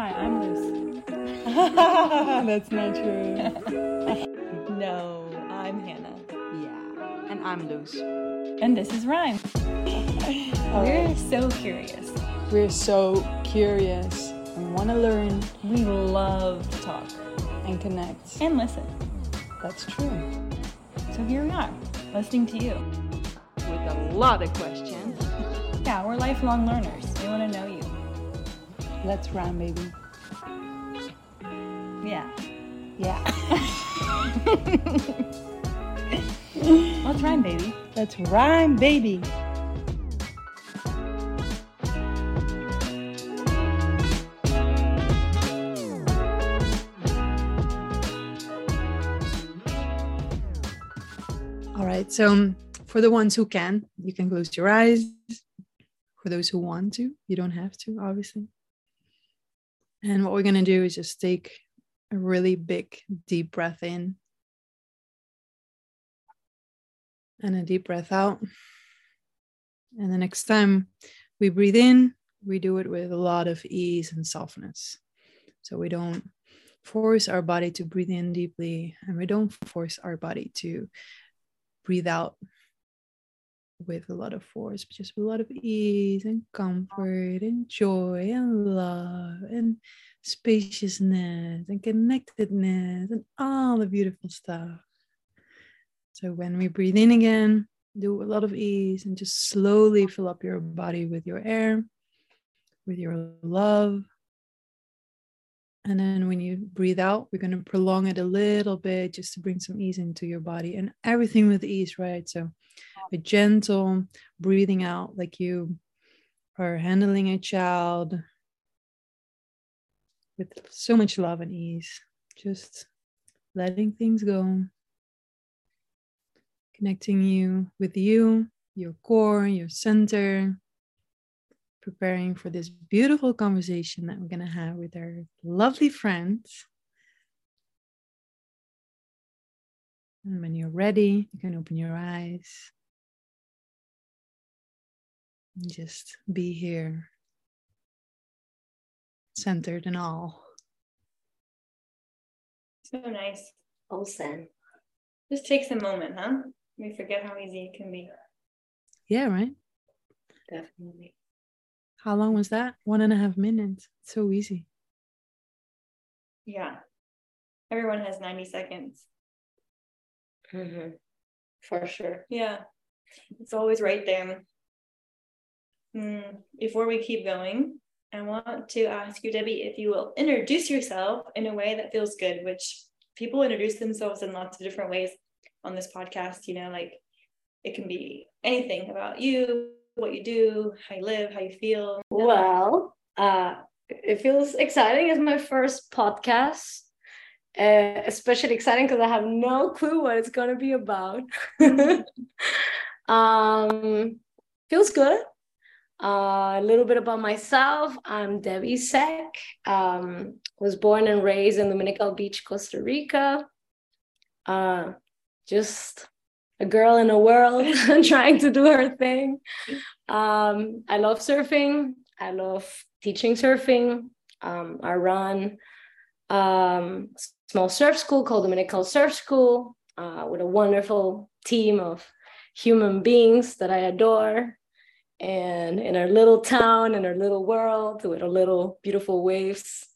Hi, I'm Loes. That's not true. no, I'm Hanna. Yeah. And I'm Loes. And this is RYME. We're so curious. We're so curious and want to learn We love to talk and connect. and listen. That's true. So here we are, listening to you. With a lot of questions. Yeah, we're lifelong learners. We want to know you. Let's rhyme, baby. Yeah. Yeah. Let's rhyme, baby. Let's rhyme, baby. All right. So, um, for the ones who can, you can close your eyes. For those who want to, you don't have to, obviously. And what we're going to do is just take a really big, deep breath in and a deep breath out. And the next time we breathe in, we do it with a lot of ease and softness. So we don't force our body to breathe in deeply, and we don't force our body to breathe out with a lot of force, but just with a lot of ease and comfort and joy and love and spaciousness and connectedness and all the beautiful stuff. So when we breathe in again, do a lot of ease and just slowly fill up your body with your air, with your love. And then when you breathe out, we're going to prolong it a little bit just to bring some ease into your body and everything with ease, right? So a gentle breathing out like you are handling a child with so much love and ease, just letting things go connecting you with you, your core, your center, preparing for this beautiful conversation that we're going to have with our lovely friends. And when you're ready, you can open your eyes. And just be here, centered and all. So nice. Olsen. Just takes a moment, huh? We forget how easy it can be. Yeah, right? Definitely. How long was that? One and a half minutes. So easy. Yeah. Everyone has 90 seconds. hmm For sure. Yeah. It's always right there. Hmm, Before we keep going, I want to ask you, Debbie, if you will introduce yourself in a way that feels good, which people introduce themselves in lots of different ways on this podcast. You know, like it can be anything about you, what you do, how you live, how you feel. Well, uh, it feels exciting. It's my first podcast. Uh, especially exciting because I have no clue what it's going to be about. um, feels good. Uh, a little bit about myself. I'm Debbie Seck. Um, was born and raised in Dominical Beach, Costa Rica. Uh, just a girl in a world trying to do her thing. Um, I love surfing. I love teaching surfing. Um, I run um, small surf school called Dominical Surf School uh, with a wonderful team of human beings that I adore. And in our little town, in our little world, with our little beautiful waves,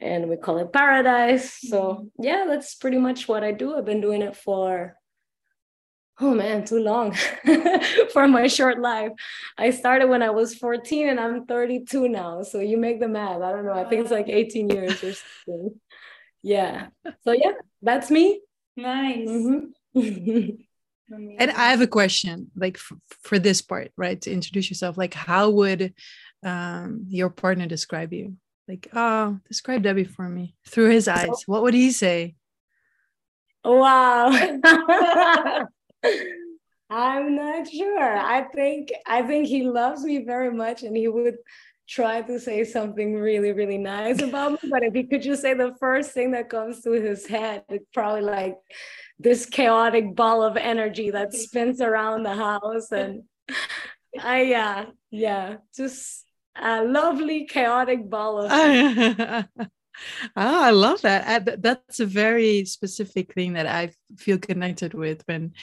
and we call it paradise. So yeah, that's pretty much what I do. I've been doing it for oh man, too long for my short life. I started when I was 14 and I'm 32 now. So you make the math. I don't know. I think it's like 18 years or something. Yeah. So yeah, that's me. Nice. Mhm. And I have a question, like f- for this part, right? To introduce yourself, like how would um, your partner describe you? Like, oh, describe Debbie for me through his eyes. What would he say? Wow. I'm not sure. I think I think he loves me very much and he would try to say something really, really nice about me. But if he could just say the first thing that comes to his head, it's probably like this chaotic ball of energy that spins around the house. And I yeah, yeah, just a lovely chaotic ball of oh, I love that. I, that's a very specific thing that I feel connected with when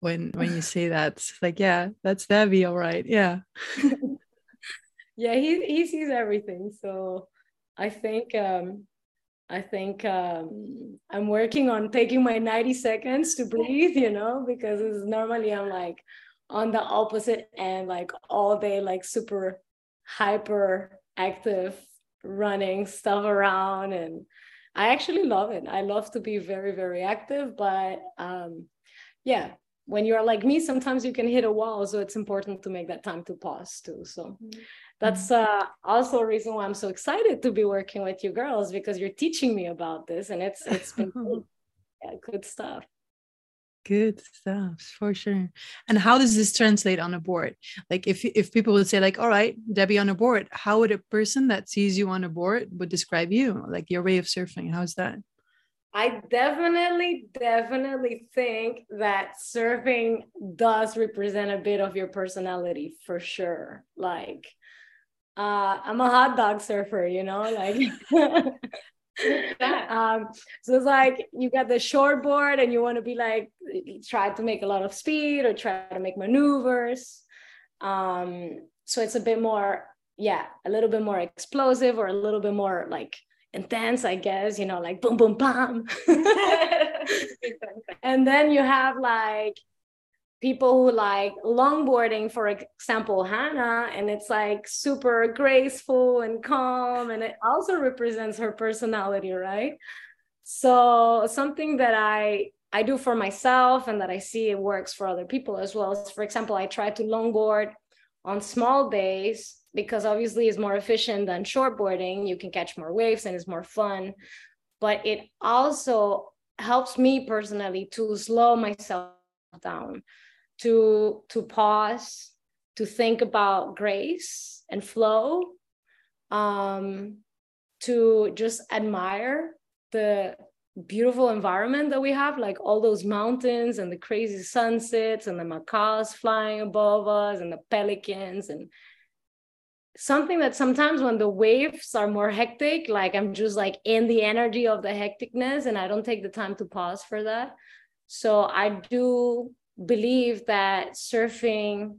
when when you say that. Like, yeah, that's Debbie, all right. Yeah. yeah, he he sees everything. So I think um I think um, I'm working on taking my 90 seconds to breathe, you know, because normally I'm like on the opposite end, like all day, like super hyper active, running stuff around. And I actually love it. I love to be very, very active. But um, yeah, when you're like me, sometimes you can hit a wall. So it's important to make that time to pause too. So mm-hmm that's uh, also a reason why I'm so excited to be working with you girls because you're teaching me about this and it's it's been yeah, good stuff. Good stuff for sure. And how does this translate on a board? Like if if people would say like, all right, Debbie on a board, how would a person that sees you on a board would describe you? Like your way of surfing? How's that? I definitely, definitely think that surfing does represent a bit of your personality for sure. Like uh, I'm a hot dog surfer, you know, like um, so it's like you got the short board and you want to be like try to make a lot of speed or try to make maneuvers. Um, so it's a bit more, yeah, a little bit more explosive or a little bit more like intense, I guess, you know, like boom, boom, bam. and then you have like people who like longboarding, for example, Hanna, and it's like super graceful and calm, and it also represents her personality, right? So something that I I do for myself and that I see it works for other people as well. Is, for example, I try to longboard on small days because obviously it's more efficient than shortboarding. You can catch more waves and it's more fun. But it also helps me personally to slow myself down to to pause to think about grace and flow um, to just admire the beautiful environment that we have like all those mountains and the crazy sunsets and the macaws flying above us and the pelicans and something that sometimes when the waves are more hectic like i'm just like in the energy of the hecticness and i don't take the time to pause for that. So i do believe that surfing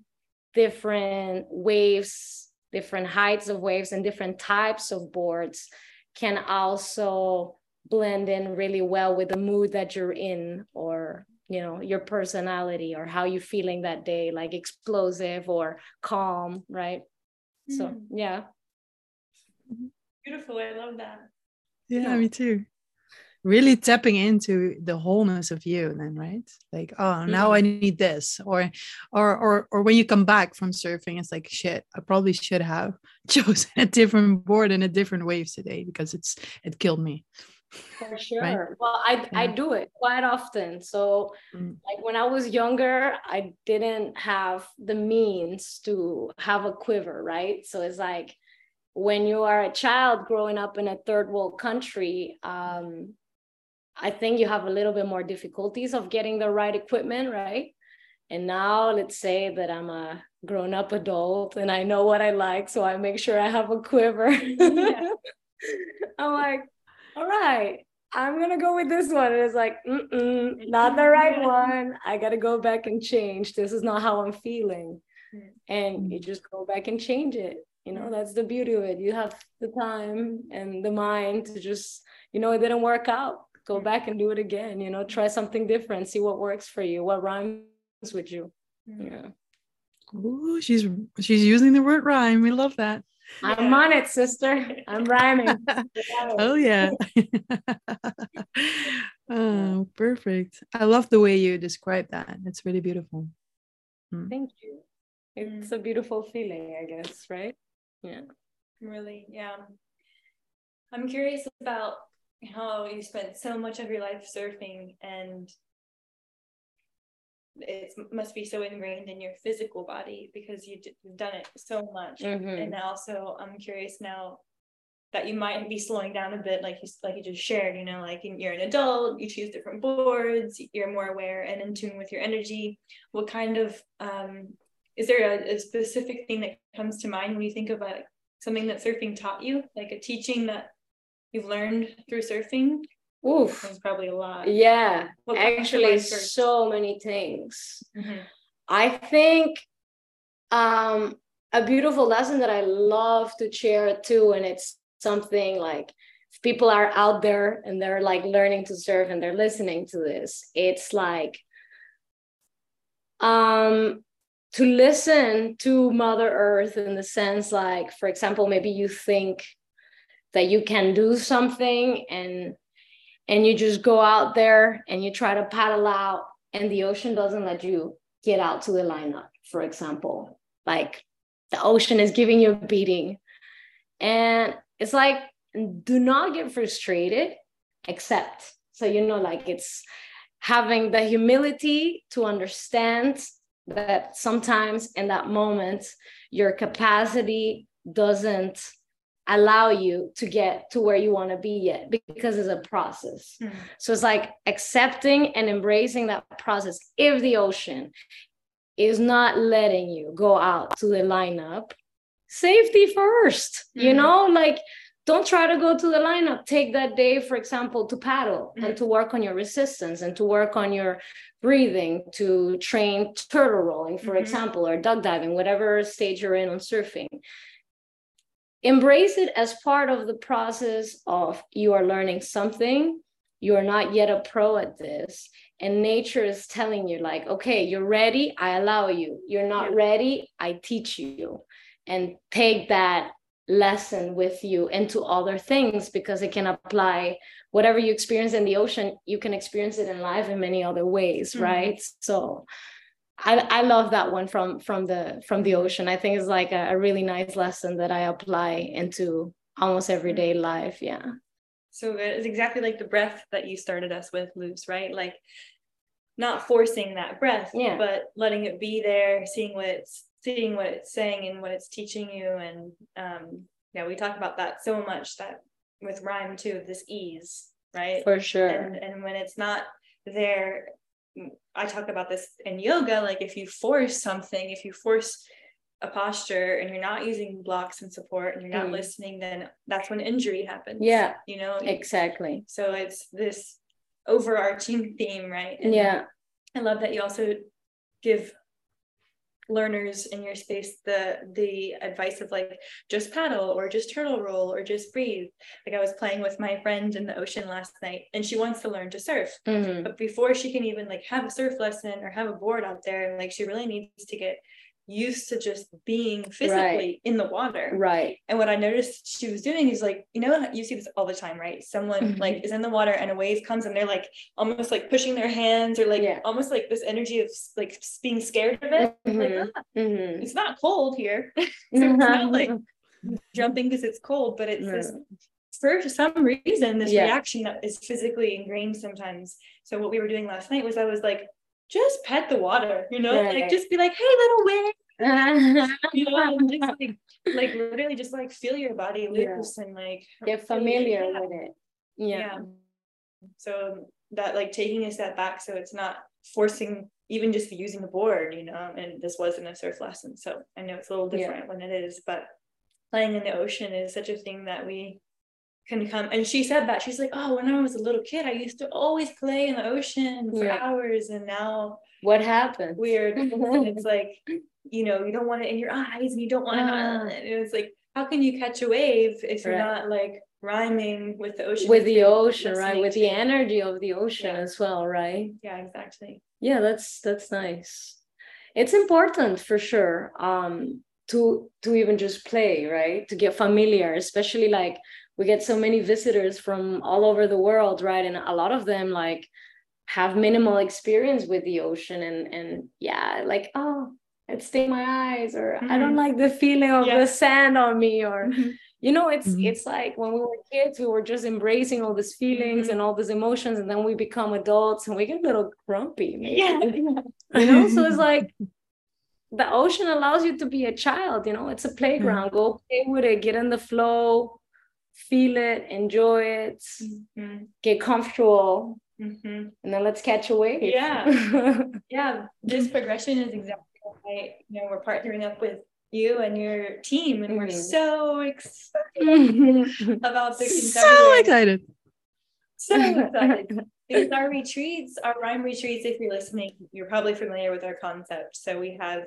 different waves, different heights of waves, and different types of boards can also blend in really well with the mood that you're in or you know your personality or how you're feeling that day like explosive or calm right? Mm. so yeah beautiful i love that. Yeah, yeah. me too really tapping into the wholeness of you then right like oh now i need this or or or or when you come back from surfing it's like shit i probably should have chosen a different board and a different wave today because it's it killed me for sure right? well i yeah. i do it quite often so mm. like when i was younger i didn't have the means to have a quiver right so it's like when you are a child growing up in a third world country um, I think you have a little bit more difficulties of getting the right equipment, right? And now let's say that I'm a grown up adult and I know what I like, so I make sure I have a quiver. Yeah. I'm like, all right, I'm gonna go with this one. And it's like, not the right one. I gotta go back and change. This is not how I'm feeling. And you just go back and change it. You know, that's the beauty of it. You have the time and the mind to just, you know, it didn't work out go mm. back and do it again you know try something different see what works for you what rhymes with you. Mm. Yeah. Ooh, she's she's using the word rhyme. We love that. I'm on it sister. I'm rhyming. Oh yeah. Oh perfect. I love the way you describe that. It's really beautiful. Mm. thank you. It's mm. a beautiful feeling i guess right? Yeah. Really yeah. I'm curious about how you spent so much of your life surfing and it must be so ingrained in your physical body because you've done it so much mm-hmm. and also i'm curious now that you might be slowing down a bit like you like you just shared you know like you're an adult you choose different boards you're more aware and in tune with your energy what kind of um is there a, a specific thing that comes to mind when you think about something that surfing taught you, like a teaching that you've learned through surfing? Oof. There's probably a lot. Yeah, What actually, so many things. Mhm. I think um, a beautiful lesson that I love to share too, and it's something like if people are out there and they're like learning to surf and they're listening to this, it's like um to listen to Mother Earth in the sense like, for example, maybe you think that you can do something and and you just go out there and you try to paddle out and the ocean doesn't let you get out to the lineup, for example. Like the ocean is giving you a beating. And it's like, do not get frustrated, accept. So, you know, like it's having the humility to understand that sometimes in that moment, your capacity doesn't allow you to get to where you want to be yet because it's a process. Mhm. So it's like accepting and embracing that process. If the ocean is not letting you go out to the lineup, safety 1st you Mhm. know, like don't try to go to the lineup. Take that day, for example, to paddle and to work on your resistance and to work on your breathing, to train turtle rolling, for Mhm. example, or duck diving, whatever stage you're in on surfing embrace it as part of the process of you are learning something. You are not yet a pro at this. And nature is telling you like okay you're ready. I allow you. You're not ready. I teach you. And take that lesson with you into other things because it can apply whatever you experience in the ocean. You can experience it in life in many other ways Mhm. right? So I, I love that one from from the from the ocean. I think it's like a, a really nice lesson that I apply into almost everyday life. Yeah. So good. It's exactly like the breath that you started us with, Loes, right? Like not forcing that breath, Yeah. but letting it be there, seeing what it's seeing what it's saying and what it's teaching you. And um, yeah, we talk about that so much that with rhyme too, this ease, right? For sure. and and when it's not there i talk about this in yoga like if you force something if you force a posture and you're not using blocks and support and you're not Mm. listening then that's when injury happens Yeah. you know exactly. so it's this overarching theme right And Yeah. i love that you also give learners in your space the the advice of like just paddle or just turtle roll or just breathe like i was playing with my friend in the ocean last night and she wants to learn to surf Mhm. but before she can even like have a surf lesson or have a board out there like she really needs to get used to just being physically in the water Right. and what I noticed she was doing is like, you know, you see this all the time, right? Someone Mhm. like is in the water and a wave comes and they're like almost like pushing their hands or like Yeah. almost like this energy of like being scared of it. Like, Mhm. "Ah, Mhm. it's not cold here. So it's not like jumping because it's cold, but it's this for some reason this Yeah. reaction that is physically ingrained sometimes. So what we were doing last night was I was like, just pet the water, you know, Right. like just be like, hey, little wave, you know, just like, like literally just like feel your body Yeah. loose and like get familiar Yeah. with it. Yeah. yeah. So that like taking a step back so it's not forcing even just using the board, you know, and this wasn't a surf lesson. So I know it's a little Yeah. different when it is, but playing in the ocean is such a thing that we can come and she said that she's like, Oh, when I was a little kid, I used to always play in the ocean for Yeah. hours and now What happened? weird. and it's like, you know, you don't want it in your eyes and you don't want Ah. it. And it's like, how can you catch a wave if you're Right. not like rhyming with the ocean? with the ocean, right? With the energy of the ocean Yeah. as well, right? Yeah, exactly. yeah that's that's nice it's important for sure um to to even just play right to get familiar especially like we get so many visitors from all over the world right and a lot of them like have minimal experience with the ocean and and yeah like oh it sting my eyes or i don't Mhm. like the feeling of Yeah. the sand on me or you know it's Mhm. it's like when we were kids we were just embracing all these feelings Mhm. and all these emotions and then we become adults and we get a little grumpy maybe. Yeah. you know so it's like the ocean allows you to be a child you know it's a playground go play with it get in the flow feel it enjoy it Mhm. get comfortable Mhm. and then let's catch a wave Yeah. Yeah, this progression is exactly why you know we're partnering up with you and your team, and we're Mhm. so excited about the So excited. So excited. Because our retreats, our RYME retreats, if you're listening, you're probably familiar with our concept. So we have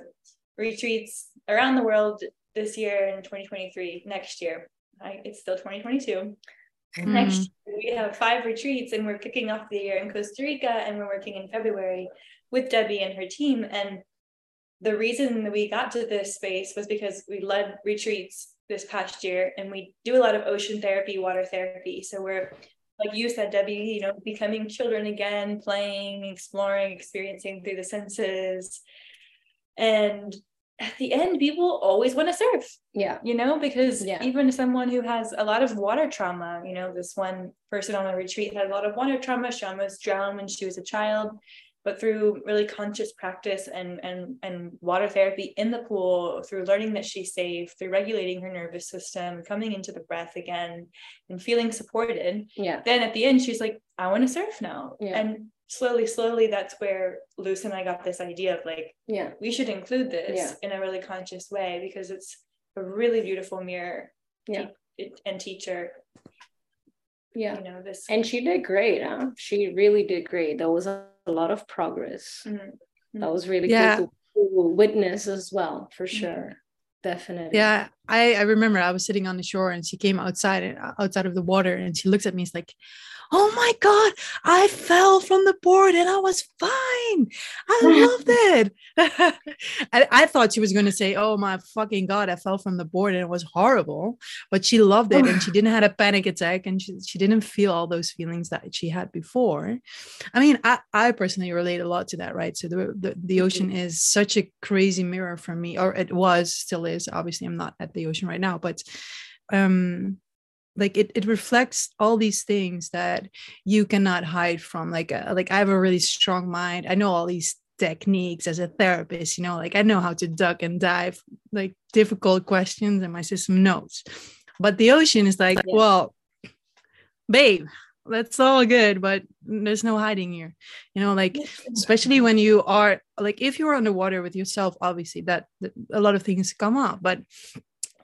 retreats around the world this year in 2023, next year. I, it's still 2022. Next Mm. year, we have five retreats and we're kicking off the year in Costa Rica and we're working in February with Debbie and her team. And the reason that we got to this space was because we led retreats this past year and we do a lot of ocean therapy, water therapy. So we're like you said, Debbie, you know, becoming children again, playing, exploring, experiencing through the senses. And at the end, people always want to surf yeah. you know, because Yeah. even someone who has a lot of water trauma, you know, this one person on the retreat had a lot of water trauma. She almost drowned when she was a child, but through really conscious practice and and and water therapy in the pool, through learning that she's safe, through regulating her nervous system, coming into the breath again, and feeling supported, Yeah. then at the end she's like, I want to surf now. Yeah. And slowly, slowly, that's where Loes and I got this idea of like, Yeah. we should include this Yeah. in a really conscious way because it's a really beautiful mirror Yeah. and teacher Yeah. you know this And she did great, huh? She really did great. There was a, a lot of progress. Mhm. That was really Yeah. cool to, witness as well, for Mm-hmm. sure. Definitely. Yeah, I, I remember I was sitting on the shore and she came outside and outside of the water and she looks at me. It's like, oh my god, I fell from the board and I was fine. I loved it. I, I thought she was going to say, oh my fucking god, I fell from the board and it was horrible. But she loved it and she didn't have a panic attack and she, she didn't feel all those feelings that she had before. I mean, I, I personally relate a lot to that, right? So the, the, the ocean is such a crazy mirror for me, or it was, still is. Obviously, I'm not at the ocean right now, but um like it, it reflects all these things that you cannot hide from like uh, like i have a really strong mind. I know all these techniques as a therapist you know like i know how to duck and dive like difficult questions and my system knows. But the ocean is like Yeah. well babe that's all good but there's no hiding here. You know like especially when you are like if you're underwater with yourself obviously that, that a lot of things come up. But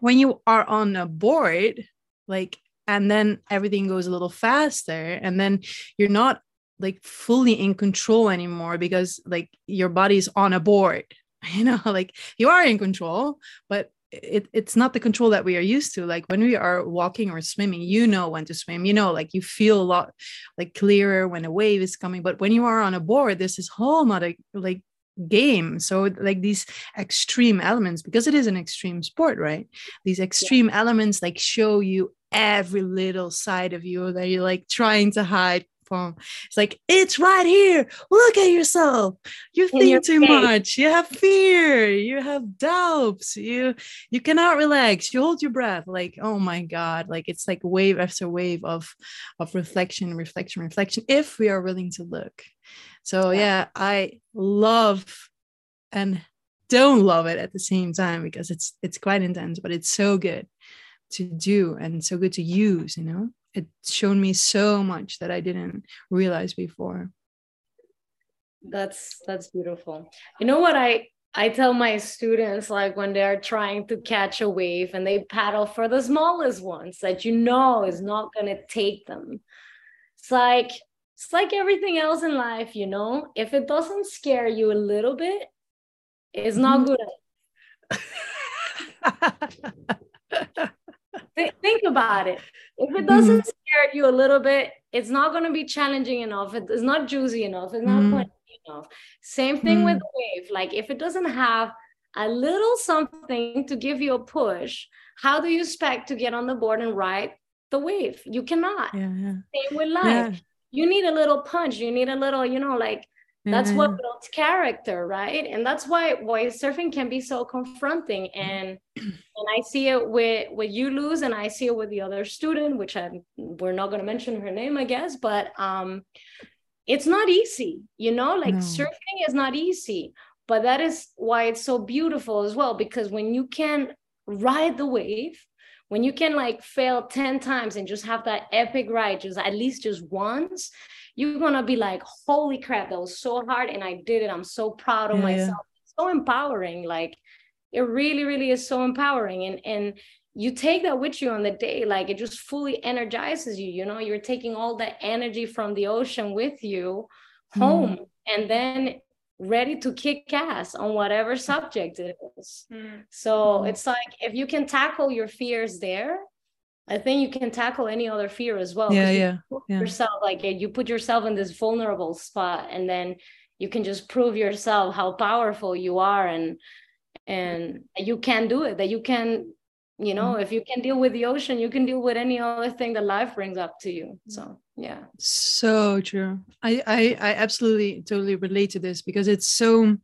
when you are on a board like and then everything goes a little faster and then you're not like fully in control anymore because like your body's on a board you know like you are in control but it, it's not the control that we are used to. Like when we are walking or swimming you know when to swim you know like you feel a lot like clearer when a wave is coming but when you are on a board there's this whole nother like game. So like these extreme elements because it is an extreme sport right? These extreme elements like show you every little side of you that you're like trying to hide from. It's like it's right here. Look at yourself. You think your too face. much. You have fear. You have doubts. You you cannot relax. You hold your breath. Like oh my god. Like it's like wave after wave of of reflection reflection reflection if we are willing to look. So Yeah. yeah i love and don't love it at the same time because it's it's quite intense but it's so good to do and so good to use you know it's shown me so much that i didn't realize before That's that's beautiful. You know what I I tell my students like when they're trying to catch a wave and they paddle for the smallest ones that you know is not going to take them. It's like it's like everything else in life, you know. If it doesn't scare you a little bit, it's not mm-hmm. good. Th- think about it. If it doesn't scare you a little bit, it's not going to be challenging enough. It's not juicy enough. It's not Mm. pointy enough. Same thing with Mm. the wave. Like if it doesn't have a little something to give you a push, how do you expect to get on the board and ride the wave? You cannot. yeah yeah Same with life. yeah, You need a little punch. You need a little, you know, like that's what builds character right? And that's why why surfing can be so confronting. And and i see it with with you Loes and i see it with the other student which i'm we're not going to mention her name i guess but um it's not easy you know? Like No. surfing is not easy but that is why it's so beautiful as well because when you can ride the wave when you can like fail 10 times and just have that epic ride just at least just once you're gonna be like holy crap that was so hard and i did it i'm so proud of Yeah, yeah. myself so empowering like it really really is so empowering and and you take that with you on the day like it just fully energizes you you know you're taking all the energy from the ocean with you home mm. and then ready to kick ass on whatever subject it is mm. so mm. it's like if you can tackle your fears there I think you can tackle any other fear as well. Yeah, yeah, yeah. Yourself, like you put yourself in this vulnerable spot, and then you can just prove yourself how powerful you are, and and you can do it. That you can, you know, mm-hmm. if you can deal with the ocean, you can deal with any other thing that life brings up to you. So yeah, so true. I I, I absolutely totally relate to this because it's so,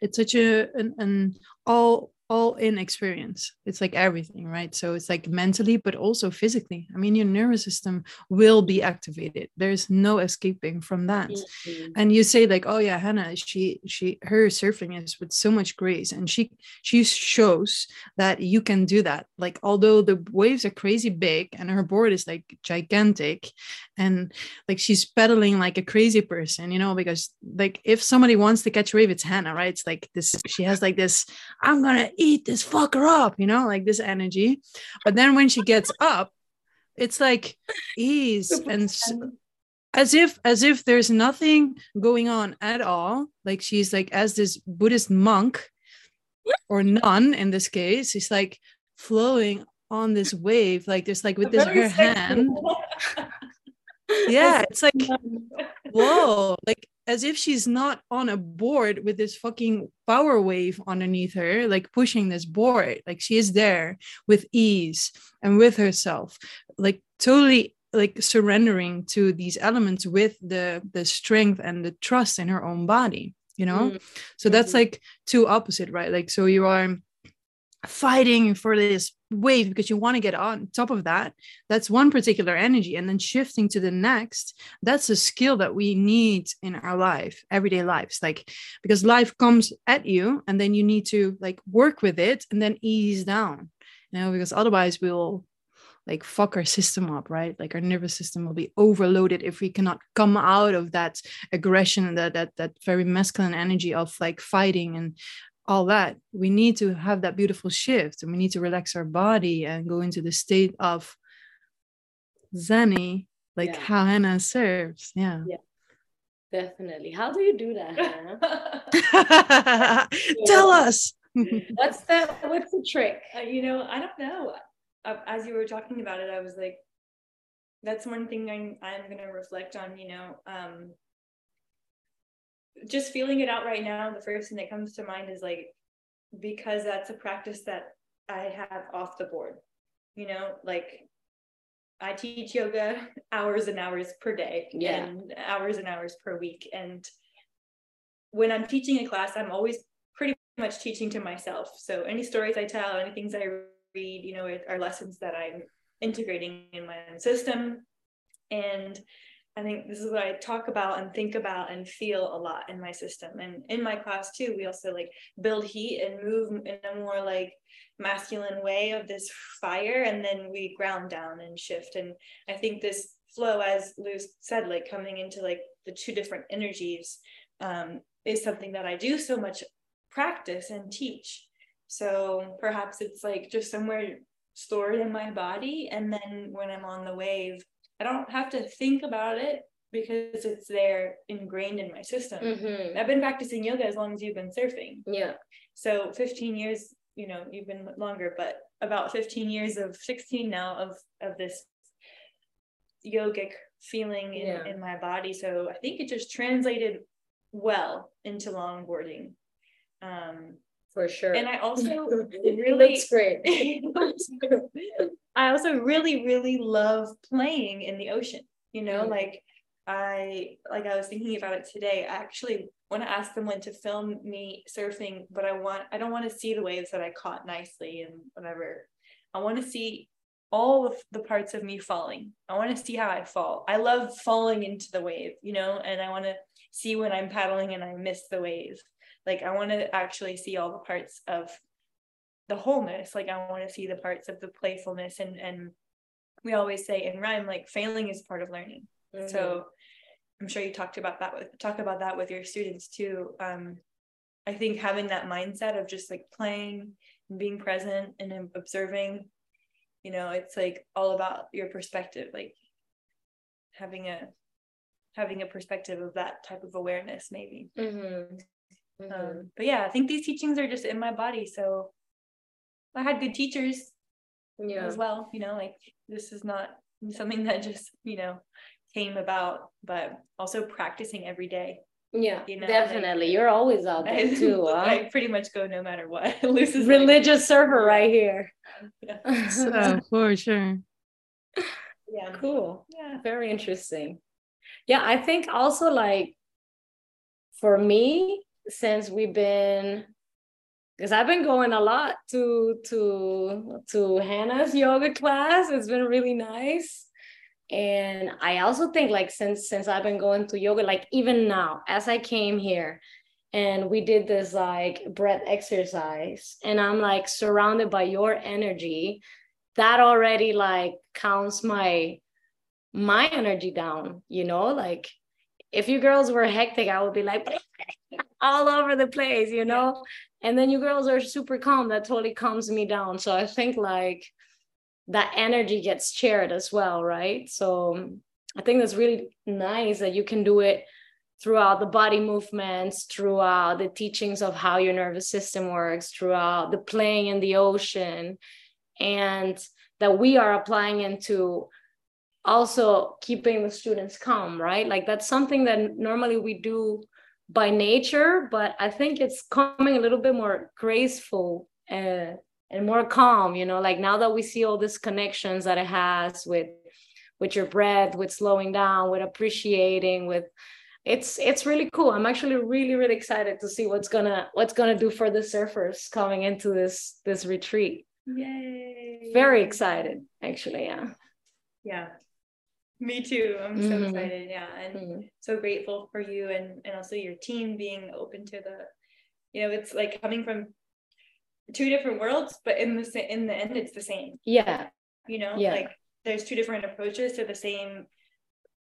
it's such a an, an all all in experience. It's like everything right? So it's like mentally but also physically. I mean your nervous system will be activated. There's no escaping from that. Mm-hmm. and you say like oh yeah hanna she she her surfing is with so much grace and she she shows that you can do that. Like although the waves are crazy big and her board is like gigantic and like she's pedaling like a crazy person you know because like if somebody wants to catch a wave it's hanna right? It's like this she has like this i'm gonna eat this fucker up, you know, like this energy. But then when she gets up, it's like ease and as if as if there's nothing going on at all. Like she's like as this Buddhist monk or nun in this case, she's like flowing on this wave, like there's like with this her hand. yeah, it's like whoa, like as if she's not on a board with this fucking power wave underneath her, like pushing this board. Like she is there with ease and with herself, like totally like surrendering to these elements with the the strength and the trust in her own body you know mm-hmm. so that's mm-hmm. like two opposite right like so you are fighting for this wave because you want to get on top of that. That's one particular energy and then shifting to the next that's a skill that we need in our life everyday lives. Like because life comes at you and then you need to like work with it and then ease down you know because otherwise we'll like fuck our system up right? Like our nervous system will be overloaded if we cannot come out of that aggression that that that very masculine energy of like fighting and all that we need to have that beautiful shift and we need to relax our body and go into the state of zeni like yeah. how hanna serves yeah. Yeah. Definitely. How do you do that tell us. What's the what's the trick? Uh, you know i don't know. Uh, as you were talking about it i was like that's one thing i'm, I'm going to reflect on you know um just feeling it out right now, the first thing that comes to mind is like, because that's a practice that I have off the board. You know, like I teach yoga hours and hours per day yeah. and hours and hours per week. And when I'm teaching a class, I'm always pretty much teaching to myself. So any stories I tell, any things I read, you know, are lessons that I'm integrating in my own system. And I think this is what I talk about and think about and feel a lot in my system. And in my class too, we also like build heat and move in a more like masculine way of this fire. And then we ground down and shift. And I think this flow, as Lou said, like coming into like the two different energies um, is something that I do so much practice and teach. So perhaps it's like just somewhere stored in my body. And then when I'm on the wave, I don't have to think about it because it's there ingrained in my system. Mm-hmm. I've been practicing yoga as long as you've been surfing. Yeah. So 15 years, you know, you've been longer, but about 15 years of 16 now of of this yogic feeling in, yeah. in my body. So I think it just translated well into longboarding. Um, for sure. And I also really looks great. I also really, really love playing in the ocean. You know, mm-hmm. like I like I was thinking about it today. I actually want to ask someone to film me surfing, but I want I don't want to see the waves that I caught nicely and whatever. I want to see all of the parts of me falling. I want to see how I fall. I love falling into the wave, you know, and I want to see when I'm paddling and I miss the wave like i want to actually see all the parts of the wholeness like i want to see the parts of the playfulness and and we always say in rhyme like failing is part of learning mm-hmm. so i'm sure you talked about that with talk about that with your students too um I think having that mindset of just like playing and being present and observing, you know, it's like all about your perspective, like having a having a perspective of that type of awareness, maybe. Mm-hmm. Mm-hmm. Um, but yeah, I think these teachings are just in my body. So I had good teachers yeah. as well. You know, like this is not something that just, you know, came about, but also practicing every day. Yeah, you know, definitely. Like, You're always out there I, too. Huh? I pretty much go no matter what. Lucy's religious like, server right here. Yeah. so for sure. Yeah. Cool. Yeah. Very interesting. Yeah, I think also like for me, since we've been because I've been going a lot to to to Hanna's yoga class. It's been really nice. And I also think like since since I've been going to yoga, like even now, as I came here and we did this like breath exercise, and I'm like surrounded by your energy, that already like counts my my energy down, you know, like if you girls were hectic, I would be like all over the place, you know? And then you girls are super calm. That totally calms me down. So I think like that energy gets shared as well, right? So I think that's really nice that you can do it throughout the body movements, throughout the teachings of how your nervous system works, throughout the playing in the ocean, and that we are applying into also keeping the students calm, right? Like that's something that normally we do by nature, but I think it's coming a little bit more graceful and, and more calm, you know, like now that we see all these connections that it has with with your breath, with slowing down, with appreciating, with it's it's really cool. I'm actually really, really excited to see what's gonna what's gonna do for the surfers coming into this this retreat. Yay. Very excited, actually, yeah. Yeah, me too. I'm so mm-hmm. excited. Yeah. And mm-hmm. so grateful for you and, and also your team being open to the, you know, it's like coming from two different worlds, but in the in the end, it's the same. Yeah. You know, yeah. like there's two different approaches to the same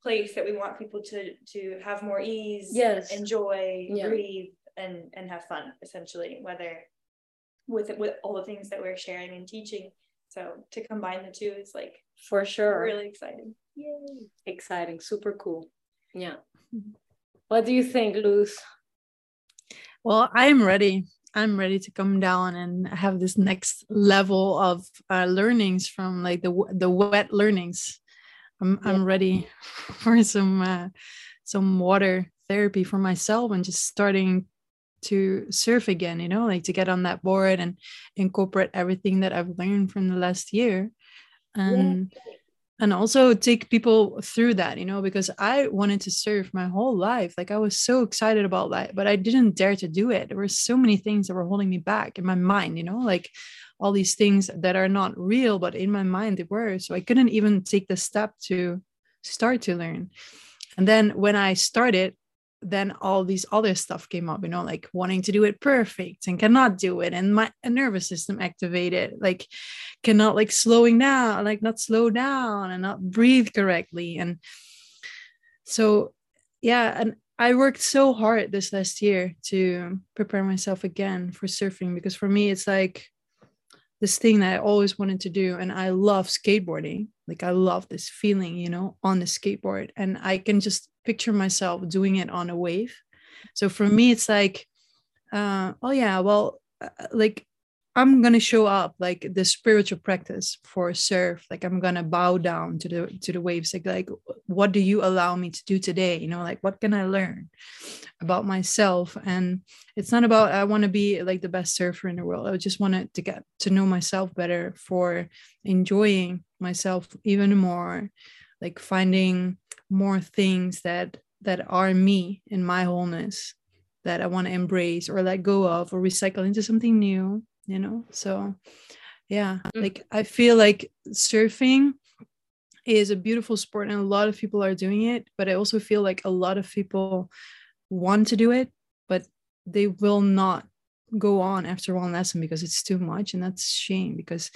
place that we want people to to have more ease, yes, enjoy, yeah. breathe, and and have fun. Essentially, whether with with all the things that we're sharing and teaching. So to combine the two is like for sure really exciting. Yay. Exciting, super cool. Yeah. What do you think, Loes? Well, I'm ready. I'm ready to come down and have this next level of uh, learnings from like the the wet learnings. I'm yeah. I'm ready for some uh, some water therapy for myself and just starting to surf again. You know, like to get on that board and incorporate everything that I've learned from the last year. And yeah and also take people through that you know because i wanted to serve my whole life like i was so excited about that but i didn't dare to do it. There were so many things that were holding me back in my mind you know like all these things that are not real but in my mind they were so i couldn't even take the step to start to learn. And then when i started then all these other stuff came up you know like wanting to do it perfect and cannot do it and my nervous system activated like cannot like slowing down like not slow down and not breathe correctly and so yeah and i worked so hard this last year to prepare myself again for surfing because for me it's like this thing that i always wanted to do and i love skateboarding like i love this feeling you know on the skateboard and i can just picture myself doing it on a wave. So for me, it's like, uh, oh yeah, well, uh, like I'm gonna show up like the spiritual practice for surf. Like I'm gonna bow down to the to the waves. Like like what do you allow me to do today? You know, like what can I learn about myself? And it's not about I want to be like the best surfer in the world. I just wanted to get to know myself better for enjoying myself even more, like finding more things that that are me in my wholeness that I want to embrace or let go of or recycle into something new, you know? So, yeah, mm-hmm. like I feel like surfing is a beautiful sport and a lot of people are doing it, but I also feel like a lot of people want to do it, but they will not go on after one lesson because it's too much. And that's shame because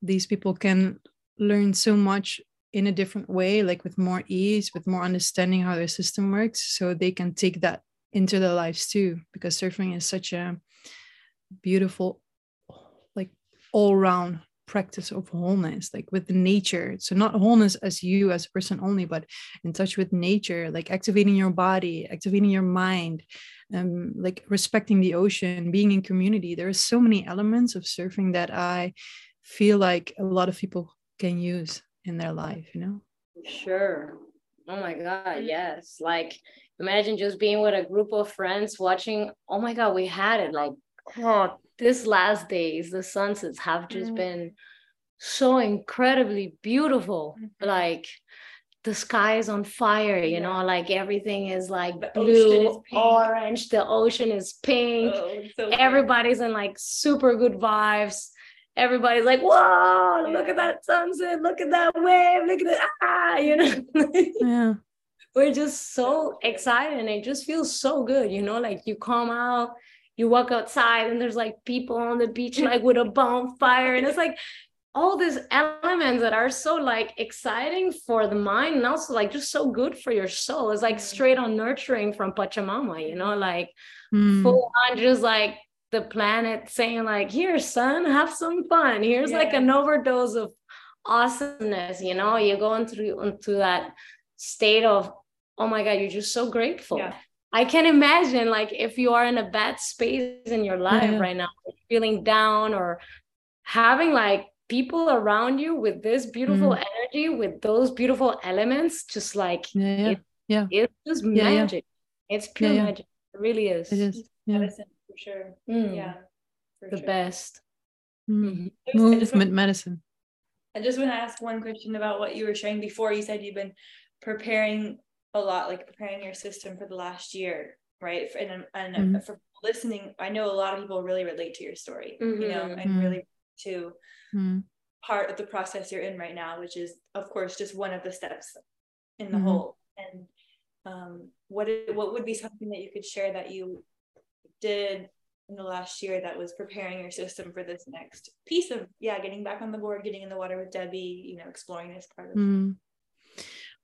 these people can learn so much in a different way like with more ease with more understanding how their system works so they can take that into their lives too because surfing is such a beautiful like all round practice of wholeness like with nature. So not wholeness as you as a person only but in touch with nature like activating your body activating your mind um, like respecting the ocean being in community. There are so many elements of surfing that i feel like a lot of people can use in their life you know? Sure. Oh my god yes. Like imagine just being with a group of friends watching oh my god we had it like oh this last days the sunsets have just mm. been so incredibly beautiful. Mm-hmm. like the sky is on fire you yeah. know like everything is like the blue is orange the ocean is pink. Oh, so everybody's in like super good vibes everybody's like whoa look at that sunset look at that wave look at it, ah you know? Yeah. We're just so excited and it just feels so good you know? Like you come out you walk outside and there's like people on the beach like with a bonfire and it's like all these elements that are so like exciting for the mind and also like just so good for your soul. It's like straight on nurturing from pachamama you know? Like mm. full on just like the planet saying like here son have some fun here's yeah. like an overdose of awesomeness you know you go into into that state of oh my god you're just so grateful yeah. I can imagine like if you are in a bad space in your life yeah. right now, feeling down or having like people around you with this beautiful mm. energy, with those beautiful elements, just like yeah, yeah. It, it's just magic. It's pure magic. It really is. It is. Medicine for sure. Mm. Yeah. For the sure. best. Mm. Movement medicine. I just want to ask one question about what you were sharing before. You said you've been preparing a lot like preparing your system for the last year right and, and mm-hmm. for listening i know a lot of people really relate to your story mm-hmm. you know and mm-hmm. really to mm-hmm. part of the process you're in right now which is of course just one of the steps in the mm-hmm. whole and um, what what would be something that you could share that you did in the last year that was preparing your system for this next piece of yeah getting back on the board getting in the water with debbie you know exploring this part of mm.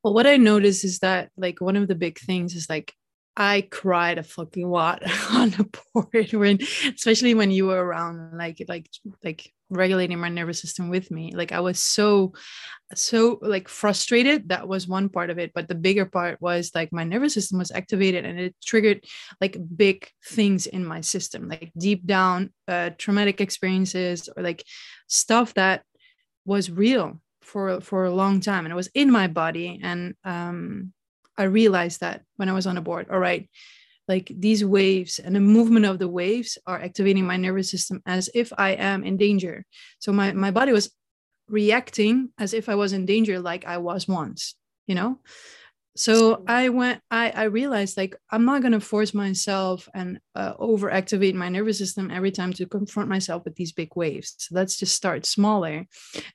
Well, what I noticed is that like one of the big things is like I cried a fucking lot on the board when, especially when you were around, like like like regulating my nervous system with me. Like I was so, so like frustrated. That was one part of it, but the bigger part was like my nervous system was activated and it triggered like big things in my system, like deep down uh, traumatic experiences or like stuff that was real for for a long time and it was in my body and um, i realized that when i was on a board all right like these waves and the movement of the waves are activating my nervous system as if i am in danger. So my my body was reacting as if i was in danger like i was once you know so i went i i realized like i'm not going to force myself and uh, overactivate my nervous system every time to confront myself with these big waves. So let's just start smaller.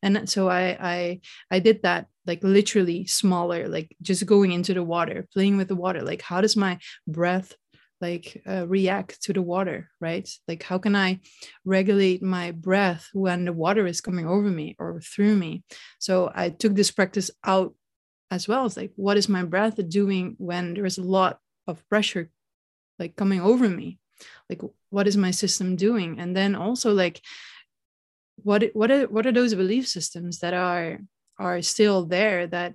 And so i i i did that like literally smaller like just going into the water playing with the water. Like how does my breath like uh, react to the water right? Like how can i regulate my breath when the water is coming over me or through me? So i took this practice out as well. As like what is my breath doing when there is a lot of pressure like coming over me? Like what is my system doing? And then also like what what are what are those belief systems that are are still there that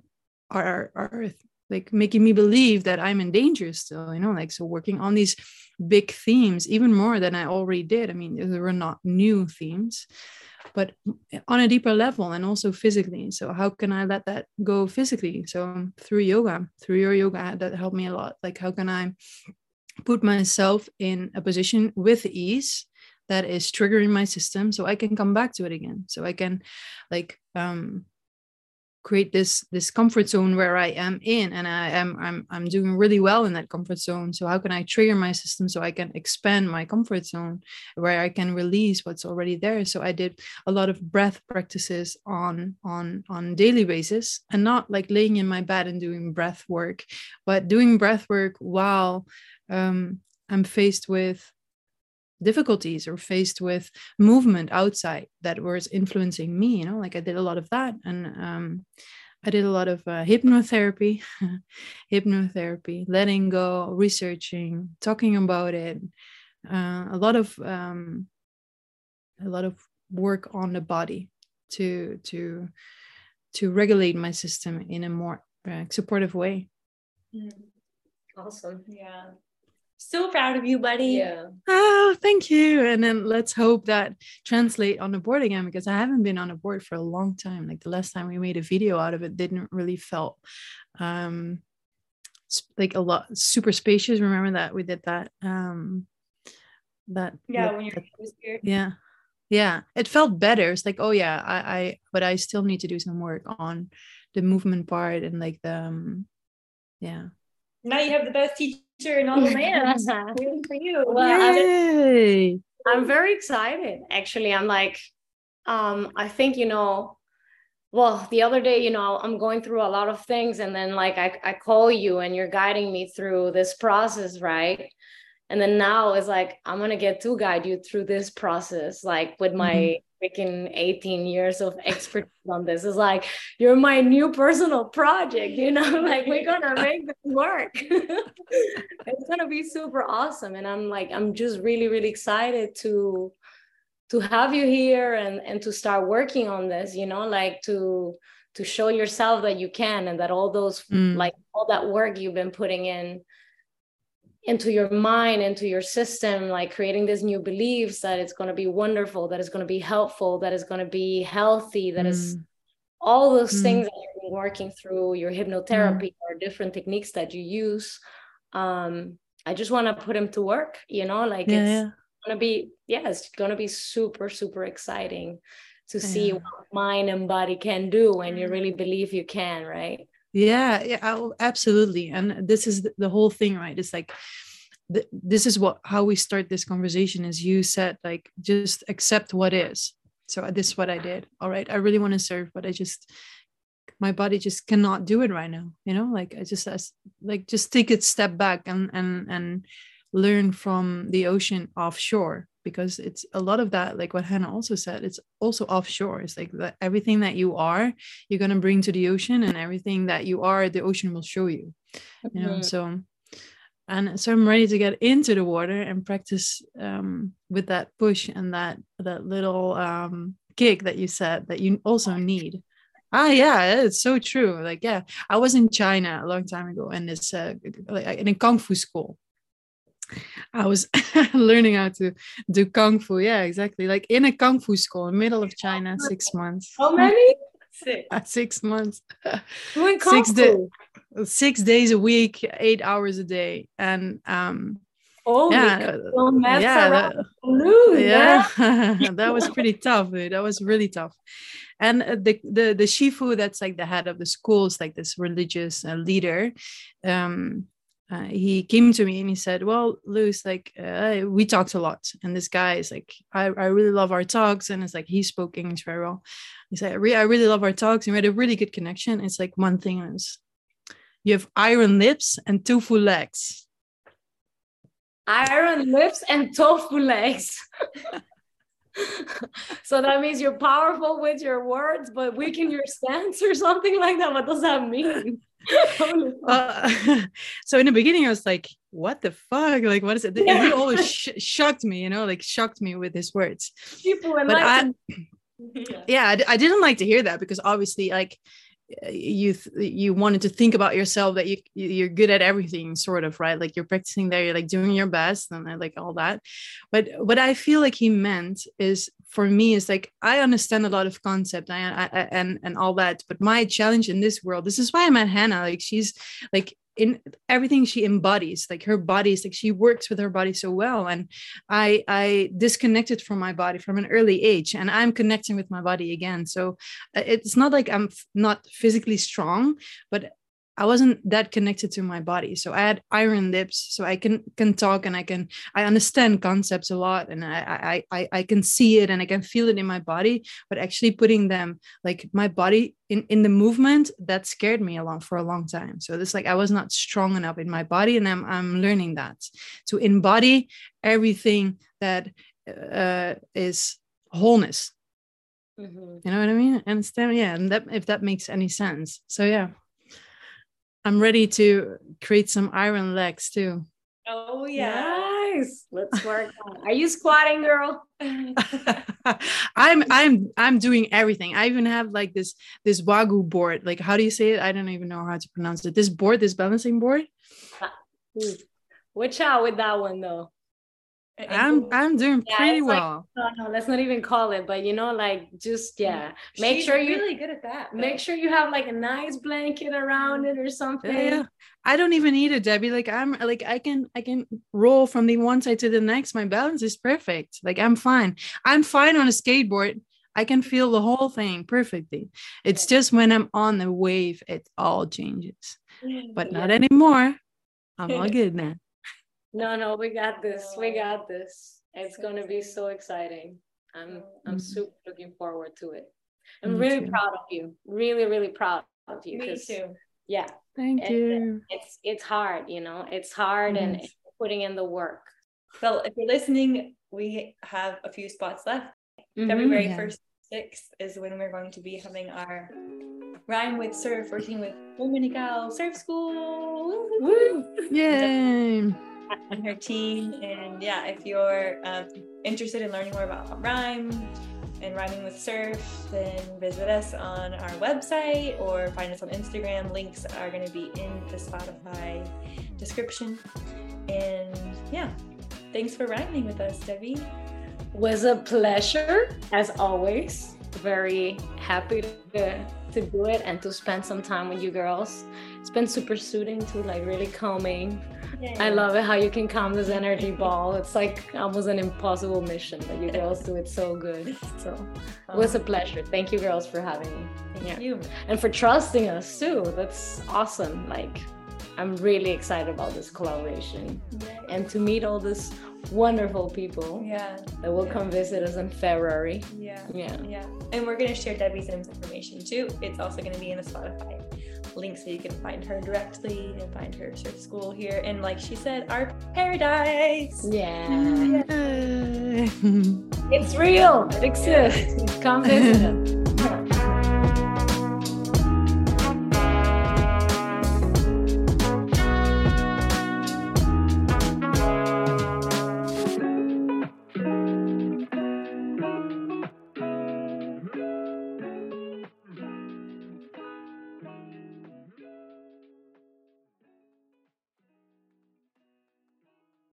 are are like making me believe that i'm in danger still you know? Like so working on these big themes even more than i already did. I mean there were not new themes but on a deeper level and also physically. So how can i let that go physically? So through yoga through your yoga that helped me a lot. Like how can i put myself in a position with ease that is triggering my system so i can come back to it again? So i can like um create this this comfort zone where I am in and I am I'm I'm doing really well in that comfort zone. So how can I trigger my system so I can expand my comfort zone where I can release what's already there? So I did a lot of breath practices on on on daily basis and not like laying in my bed and doing breath work, but doing breath work while um, I'm faced with difficulties or faced with movement outside that was influencing me you know like i did a lot of that and um, I did a lot of uh, hypnotherapy, hypnotherapy, letting go, researching, talking about it, uh, a lot of um, a lot of work on the body to to to regulate my system in a more uh, supportive way. Mm. Awesome. Yeah. So proud of you, buddy. Yeah. Oh, thank you. And then let's hope that translate on the board again because I haven't been on a board for a long time. Like the last time we made a video out of it didn't really felt um like a lot super spacious. Remember that we did that um that Yeah, that- when you're that- here. yeah yeah it felt better it's like oh yeah I, I but i still need to do some work on the movement part and like the um, yeah Now you have the best teacher in all the land. Waiting for you. Well, I- Yay! I'm very excited. Actually, I'm like, um, I think you know, well, the other day, you know, I'm going through a lot of things, and then like I, I call you, and you're guiding me through this process, right? And then now it's like I'm gonna get to guide you through this process, like with my freaking 18 years of expertise on this. It's like you're my new personal project, you know, like we're gonna make this work. it's gonna be super awesome. And I'm like, I'm just really, really excited to to have you here and and to start working on this, you know, like to to show yourself that you can and that all those Mm. like all that work you've been putting in into your mind into your system like creating these new beliefs that it's going to be wonderful that it's going to be helpful that it's going to be healthy that is Mm. all those Mm. things that you've been working through your hypnotherapy or different techniques that you use um i just want to put them to work you know like yeah, it's yeah. gonna be yeah it's gonna be super super exciting to see Yeah. what mind and body can do when you really believe you can right yeah yeah oh, absolutely and this is the, whole thing right it's like th- this is what how we start this conversation is you said like just accept what is. So uh, this is what i did all right i really want to serve but i just my body just cannot do it right now you know like i just as like just take a step back and and and learn from the ocean offshore because it's a lot of that like what hanna also said it's also offshore. It's like that everything that you are you're going to bring to the ocean and everything that you are the ocean will show you you know so and so i'm ready to get into the water and practice um, with that push and that that little um, kick that you said that you also need. Ah yeah it's so true. Like yeah i was in china a long time ago and it's uh, like in a kung fu school I was learning how to do kung fu. Yeah, exactly. Like in a kung fu school in the middle of China, six months. how many Sick. Six months. doing kung Six fu six days a week, eight hours a day. And um oh yeah, don't mess yeah, around that- lose yeah, that was pretty tough. Dude. That was really tough. And uh, the the the shifu, that's like the head of the school, is like this religious uh, leader. Um, uh, he came to me and he said, "Well, Loes, like uh, we talked a lot, and this guy is like, I, I really love our talks, and it's like he spoke English very well. He said, I, re- I really love our talks, and we had a really good connection. It's like one thing is, you have iron lips and tofu legs. iron lips and tofu legs. so that means you're powerful with your words, but weak in your stance or something like that. What does that mean? Uh, so in the beginning, I was like, "What the fuck? Like, what is it?" And he always sh- shocked me, you know, like shocked me with his words. People But I. Yeah. yeah, I, didn't like to hear that because obviously, like, uh, you th- you wanted to think about yourself that you you- you're good at everything, sort of, right? Like you're practicing there, you're like doing your best, and like all that. But what I feel like he meant is for me is like I understand a lot of concept I- and and all that, but my challenge in this world, this is why I met Hanna. Like she's like in everything she embodies like her body is like she works with her body so well and i i disconnected from my body from an early age and i'm connecting with my body again so uh, it's not like i'm not physically strong but i wasn't that connected to my body so i had iron lips so i can can talk and i can i understand concepts a lot and i i i, I can see it and i can feel it in my body but actually putting them like my body in in the movement that scared me a lot for a long time so it's like i was not strong enough in my body and i'm i'm learning that to embody everything that uh, is wholeness Mhm. You know what I mean? And stem, yeah, and that if that makes any sense. So yeah. I'm ready to create some iron legs too. Oh yeah. Nice. Let's work on. Are you squatting, girl? I'm I'm I'm doing everything. I even have like this this wagyu board. Like how do you say it? I don't even know how to pronounce it. This board, this balancing board. Ooh. Watch out with that one though. I'm I'm doing Yeah, pretty it's like- well. No, no, let's not even call it. But you know, like just mm, yeah, make She's sure you really good at that. make sure you have like a nice blanket around mm. it or something. Yeah, yeah. I don't even need it, Debbie. Like I'm like I can I can roll from the one side to the next. My balance is perfect. Like I'm fine. I'm fine on a skateboard. I can mm-hmm. feel the whole thing perfectly. It's just when I'm on the wave, it all changes. Mm, but not anymore. I'm all good now. No, no, we got this. We got this. It's So gonna be so exciting. I'm I'm Mhm. super looking forward to it. I'm Me really too. proud of you. Really, really proud of you. Me 'cause, too. Yeah, Thank And, you. it's it's hard, you know. It's hard and putting in the work. Well, if you're listening, we have a few spots left. Mhm. February Yeah. 1st, 6th is when we're going to be having our RYME with Surf, working with Dominical Surf School Woo! Yay. And her team. And yeah, if you're um, interested in learning more about RYME and RYMING with surf, then visit us on our website or find us on Instagram. Links are going to be in the Spotify description. And yeah, thanks for RYMING with us, Debbie. was a pleasure as always very happy to, to do it and to spend some time with you girls it's been super soothing to like really calming. I love it how you can calm this energy ball. It's like almost an impossible mission but you girls do it so good. So it was a pleasure. Thank you girls for having me. Thank yeah. you. and for trusting us too. That's awesome. Like i'm really excited about this collaboration. And to meet all these wonderful people Yeah, that will come visit us in february. Yeah. yeah. Yeah, and we're gonna share Debbie's information too. It's also gonna be in the Spotify link, so you can find her directly and find her surf school here. And like she said, our paradise. Yeah, it's real. It exists. Come visit us.